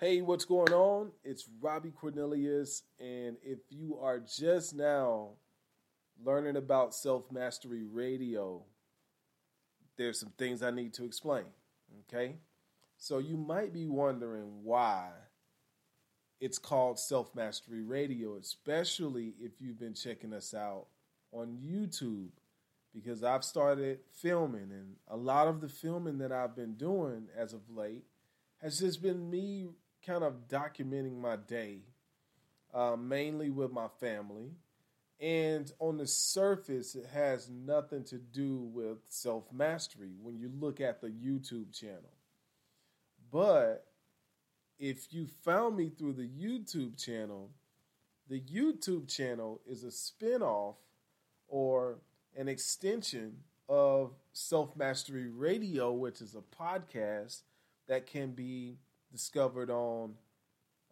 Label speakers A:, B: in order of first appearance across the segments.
A: Hey, what's going on? It's Robbie Cornelius, and if you are just now learning about Self Mastery Radio, there's some things I need to explain. Okay? So you might be wondering why it's called Self Mastery Radio, especially if you've been checking us out on YouTube, because I've started filming, and a lot of the filming that I've been doing as of late has just been me kind of documenting my day, uh, mainly with my family. And on the surface, it has nothing to do with self mastery when you look at the YouTube channel. But if you found me through the YouTube channel, the YouTube channel is a spin-off or an extension of Self Mastery Radio, which is a podcast that can be discovered on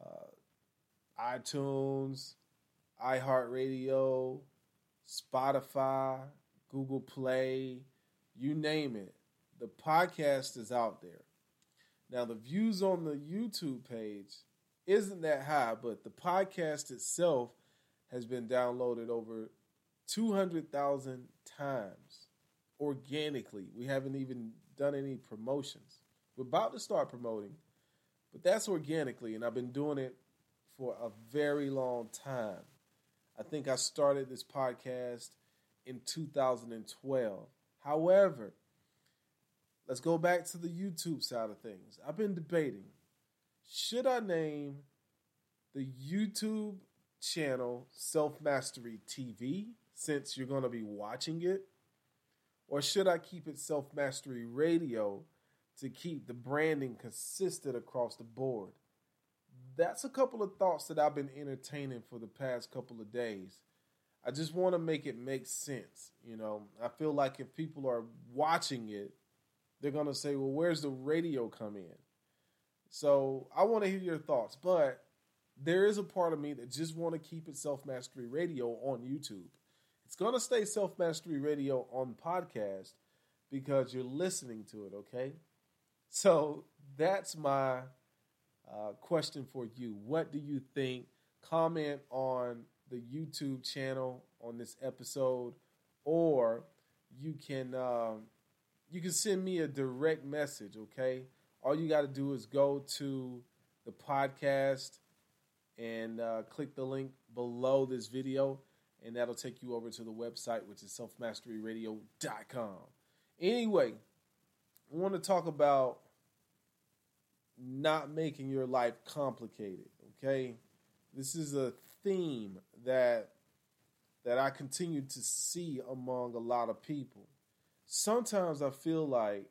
A: uh, iTunes, iHeartRadio, Spotify, Google Play, you name it. The podcast is out there. Now, the views on the YouTube page isn't that high, but the podcast itself has been downloaded over 200,000 times organically. We haven't even done any promotions. We're about to start promoting, but that's organically, and I've been doing it for a very long time. I think I started this podcast in 2012. However, let's go back to the YouTube side of things. I've been debating should I name the YouTube channel Self Mastery TV since you're going to be watching it? Or should I keep it Self Mastery Radio to keep the branding consistent across the board? That's a couple of thoughts that I've been entertaining for the past couple of days. I just want to make it make sense. You know, I feel like if people are watching it, they're going to say, well, where's the radio come in? So I want to hear your thoughts, but there is a part of me that just want to keep it Self Mastery Radio on YouTube. It's going to stay Self Mastery Radio on podcast because you're listening to it, okay? So that's my uh, question for you. What do you think? Comment on the YouTube channel on this episode, or you can um, you can send me a direct message. Okay, all you got to do is go to the podcast and uh, click the link below this video, and that'll take you over to the website, which is selfmasteryradio.com. Anyway, want to talk about not making your life complicated. Okay, this is a theme that that I continue to see among a lot of people. Sometimes I feel like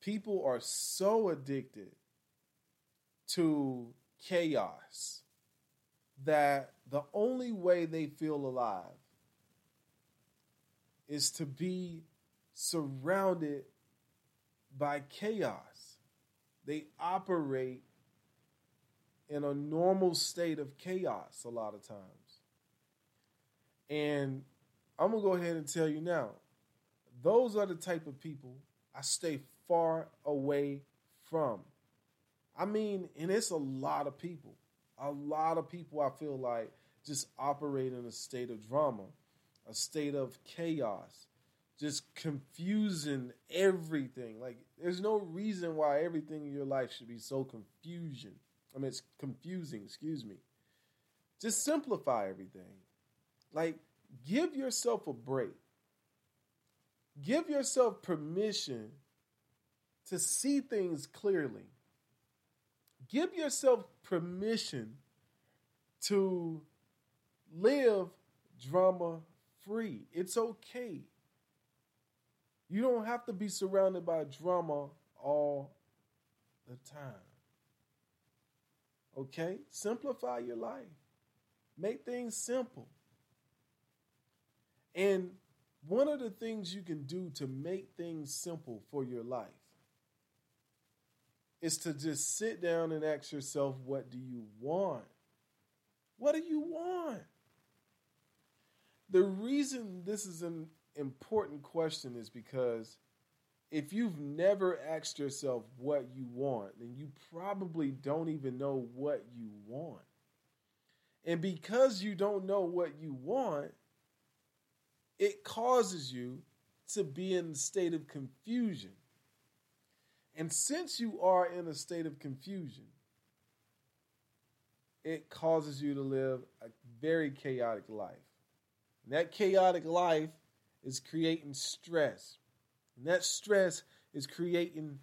A: people are so addicted to chaos that the only way they feel alive is to be surrounded by chaos. They operate in a normal state of chaos a lot of times. And I'm going to go ahead and tell you now those are the type of people I stay far away from. I mean, and it's a lot of people. A lot of people I feel like just operate in a state of drama, a state of chaos, just confusing everything. Like, there's no reason why everything in your life should be so confusion. I mean, it's confusing, excuse me. Just simplify everything. Like, give yourself a break. Give yourself permission to see things clearly. Give yourself permission to live drama free. It's okay. You don't have to be surrounded by drama all the time. Okay? Simplify your life. Make things simple. And one of the things you can do to make things simple for your life is to just sit down and ask yourself, what do you want? What do you want? The reason this is an important question is because if you've never asked yourself what you want, then you probably don't even know what you want. And because you don't know what you want, it causes you to be in a state of confusion. And since you are in a state of confusion, it causes you to live a very chaotic life. And that chaotic life is creating stress. And that stress is creating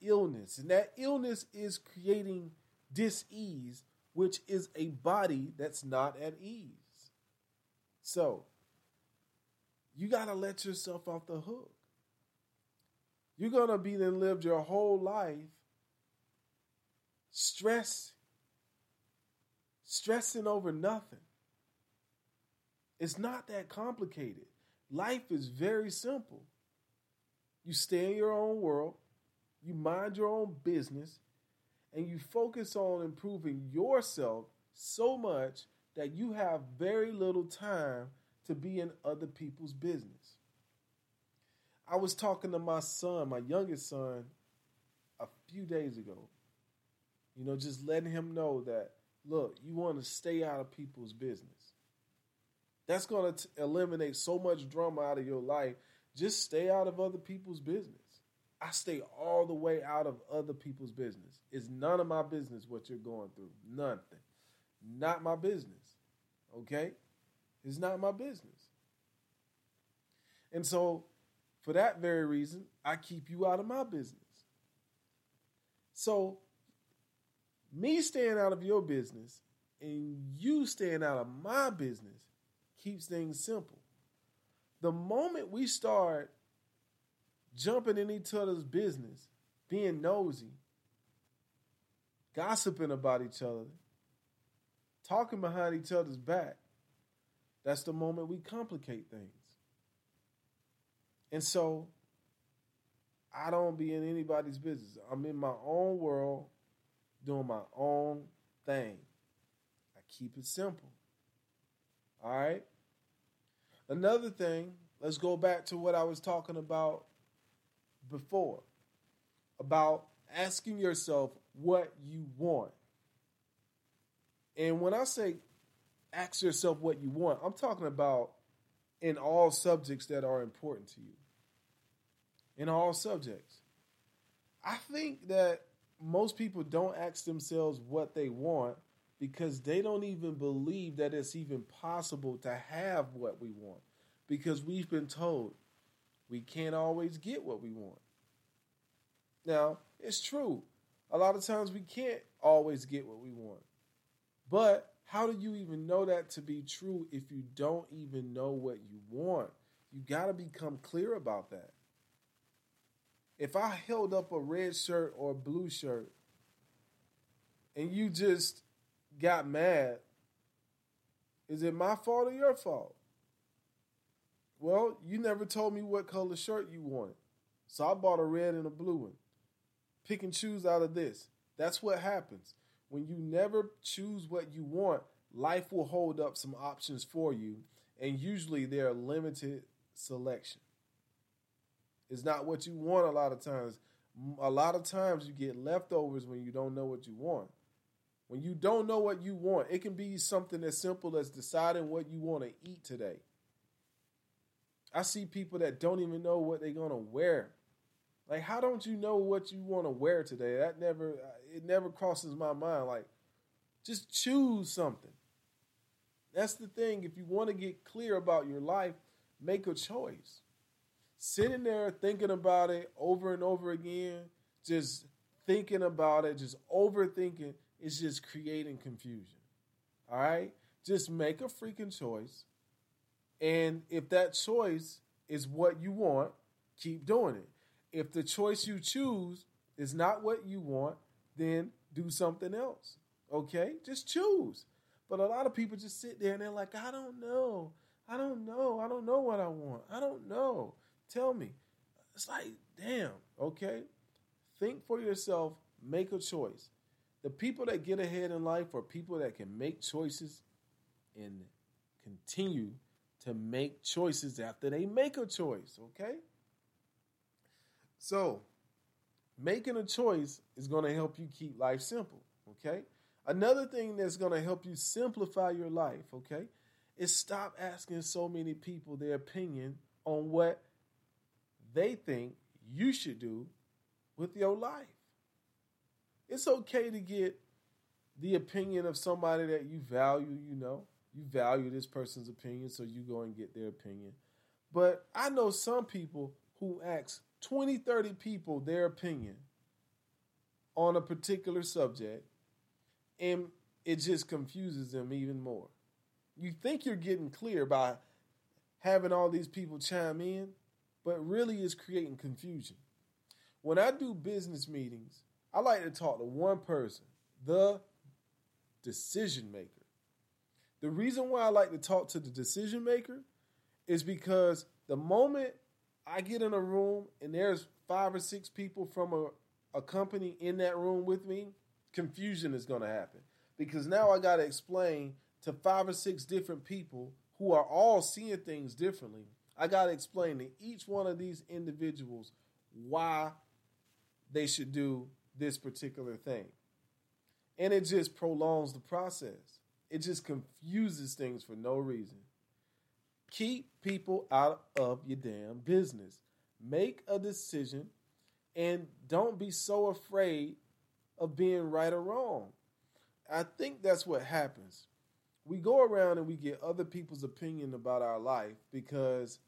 A: illness. And that illness is creating dis-ease, which is a body that's not at ease. So, you got to let yourself off the hook. You're going to be then lived your whole life stress, stressing over nothing. It's not that complicated. Life is very simple. You stay in your own world, you mind your own business, and you focus on improving yourself so much that you have very little time to be in other people's business. I was talking to my son, my youngest son, a few days ago. You know, just letting him know that, look, you want to stay out of people's business. That's going to eliminate so much drama out of your life. Just stay out of other people's business. I stay all the way out of other people's business. It's none of my business what you're going through. Nothing. Not my business. Okay? It's not my business. And so, for that very reason, I keep you out of my business. So, me staying out of your business and you staying out of my business keeps things simple. The moment we start jumping in each other's business, being nosy, gossiping about each other, talking behind each other's back, that's the moment we complicate things. And so I don't be in anybody's business. I'm in my own world, doing my own thing. I keep it simple. All right? Another thing, let's go back to what I was talking about before about asking yourself what you want. And when I say ask yourself what you want, I'm talking about in all subjects that are important to you. In all subjects. I think that most people don't ask themselves what they want because they don't even believe that it's even possible to have what we want because we've been told we can't always get what we want. Now, it's true. A lot of times we can't always get what we want. But how do you even know that to be true if you don't even know what you want? You got to become clear about that. If I held up a red shirt or a blue shirt and you just got mad, is it my fault or your fault? Well, you never told me what color shirt you wanted. So I bought a red and a blue one. Pick and choose out of this. That's what happens. When you never choose what you want, life will hold up some options for you, and usually they're limited selection. It's not what you want a lot of times. A lot of times you get leftovers when you don't know what you want. When you don't know what you want, it can be something as simple as deciding what you want to eat today. I see people that don't even know what they're going to wear. Like, how don't you know what you want to wear today? That never, it never crosses my mind. Like, just choose something. That's the thing. If you want to get clear about your life, make a choice. Sitting there thinking about it over and over again, just thinking about it, just overthinking, is just creating confusion. All right? Just make a freaking choice. And if that choice is what you want, keep doing it. If the choice you choose is not what you want, then do something else. Okay? Just choose. But a lot of people just sit there and they're like, I don't know. I don't know. I don't know what I want. I don't know. Tell me. It's like, damn, okay? Think for yourself, make a choice. The people that get ahead in life are people that can make choices and continue to make choices after they make a choice, okay? So, making a choice is going to help you keep life simple, okay? Another thing that's going to help you simplify your life, okay, is stop asking so many people their opinion on what they think you should do with your life. It's okay to get the opinion of somebody that you value, you know. You value this person's opinion, so you go and get their opinion. But I know some people who ask 20, 30 people their opinion on a particular subject, and it just confuses them even more. You think you're getting clear by having all these people chime in, but really it's creating confusion. When I do business meetings, I like to talk to one person, the decision maker. The reason why I like to talk to the decision maker is because the moment I get in a room and there's five or six people from a, a company in that room with me, confusion is going to happen. Because now I got to explain to five or six different people who are all seeing things differently. I got to explain to each one of these individuals why they should do this particular thing. And it just prolongs the process. It just confuses things for no reason. Keep people out of your damn business. Make a decision and don't be so afraid of being right or wrong. I think that's what happens. We go around and we get other people's opinion about our life because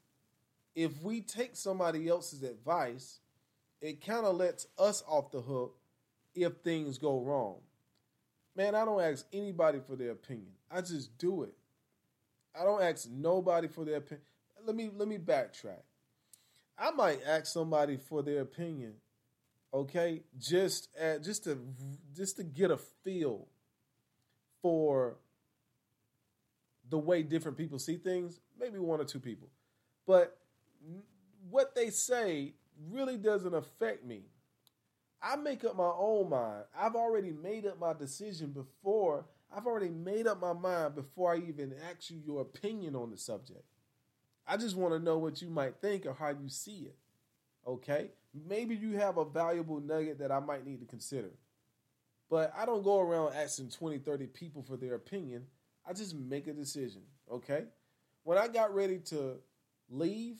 A: if we take somebody else's advice, it kind of lets us off the hook if things go wrong. Man, I don't ask anybody for their opinion. I just do it. I don't ask nobody for their opinion. Let me let me backtrack. I might ask somebody for their opinion, okay, just at, just to just to get a feel for the way different people see things. Maybe one or two people, but what they say really doesn't affect me. I make up my own mind. I've already made up my decision before. I've already made up my mind before I even ask you your opinion on the subject. I just want to know what you might think or how you see it. Okay? Maybe you have a valuable nugget that I might need to consider. But I don't go around asking 20, 30 people for their opinion. I just make a decision. Okay? When I got ready to leave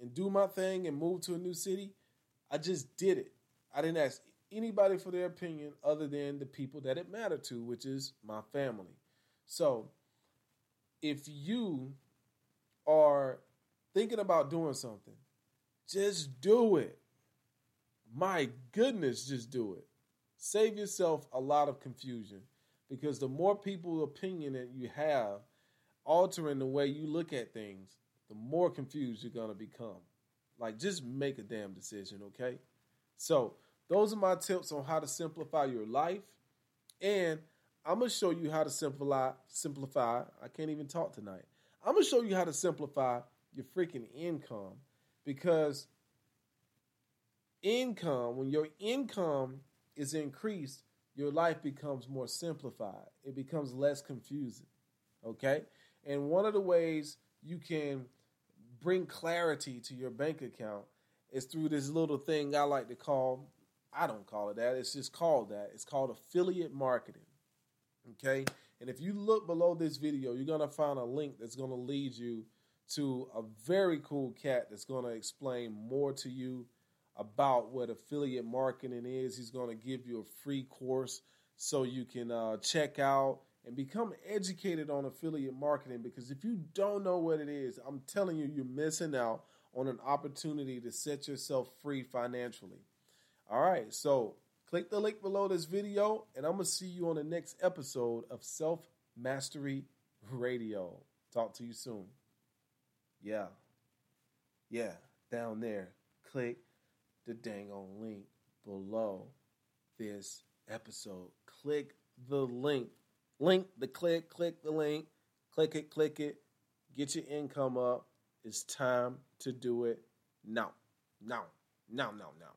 A: and do my thing and move to a new city, I just did it. I didn't ask anybody for their opinion other than the people that it mattered to, which is my family. So, if you are thinking about doing something, just do it. My goodness, just do it. Save yourself a lot of confusion because the more people opinion that you have altering the way you look at things, the more confused you're going to become. Like just make a damn decision, okay? So, those are my tips on how to simplify your life. And I'm gonna show you how to simplify simplify. I can't even talk tonight. I'm gonna show you how to simplify your freaking income because income, when your income is increased, your life becomes more simplified. It becomes less confusing. Okay? And one of the ways you can bring clarity to your bank account is through this little thing I like to call I don't call it that. It's just called that. It's called affiliate marketing. Okay? And if you look below this video, you're going to find a link that's going to lead you to a very cool cat that's going to explain more to you about what affiliate marketing is. He's going to give you a free course so you can uh, check out and become educated on affiliate marketing because if you don't know what it is, I'm telling you, you're missing out on an opportunity to set yourself free financially. All right, so click the link below this video, and I'm going to see you on the next episode of Self Mastery Radio. Talk to you soon. Yeah. Yeah, down there. Click the dang on link below this episode. Click the link. Link the click, click the link. Click it, click it. Get your income up. It's time to do it now. Now, now, now, now.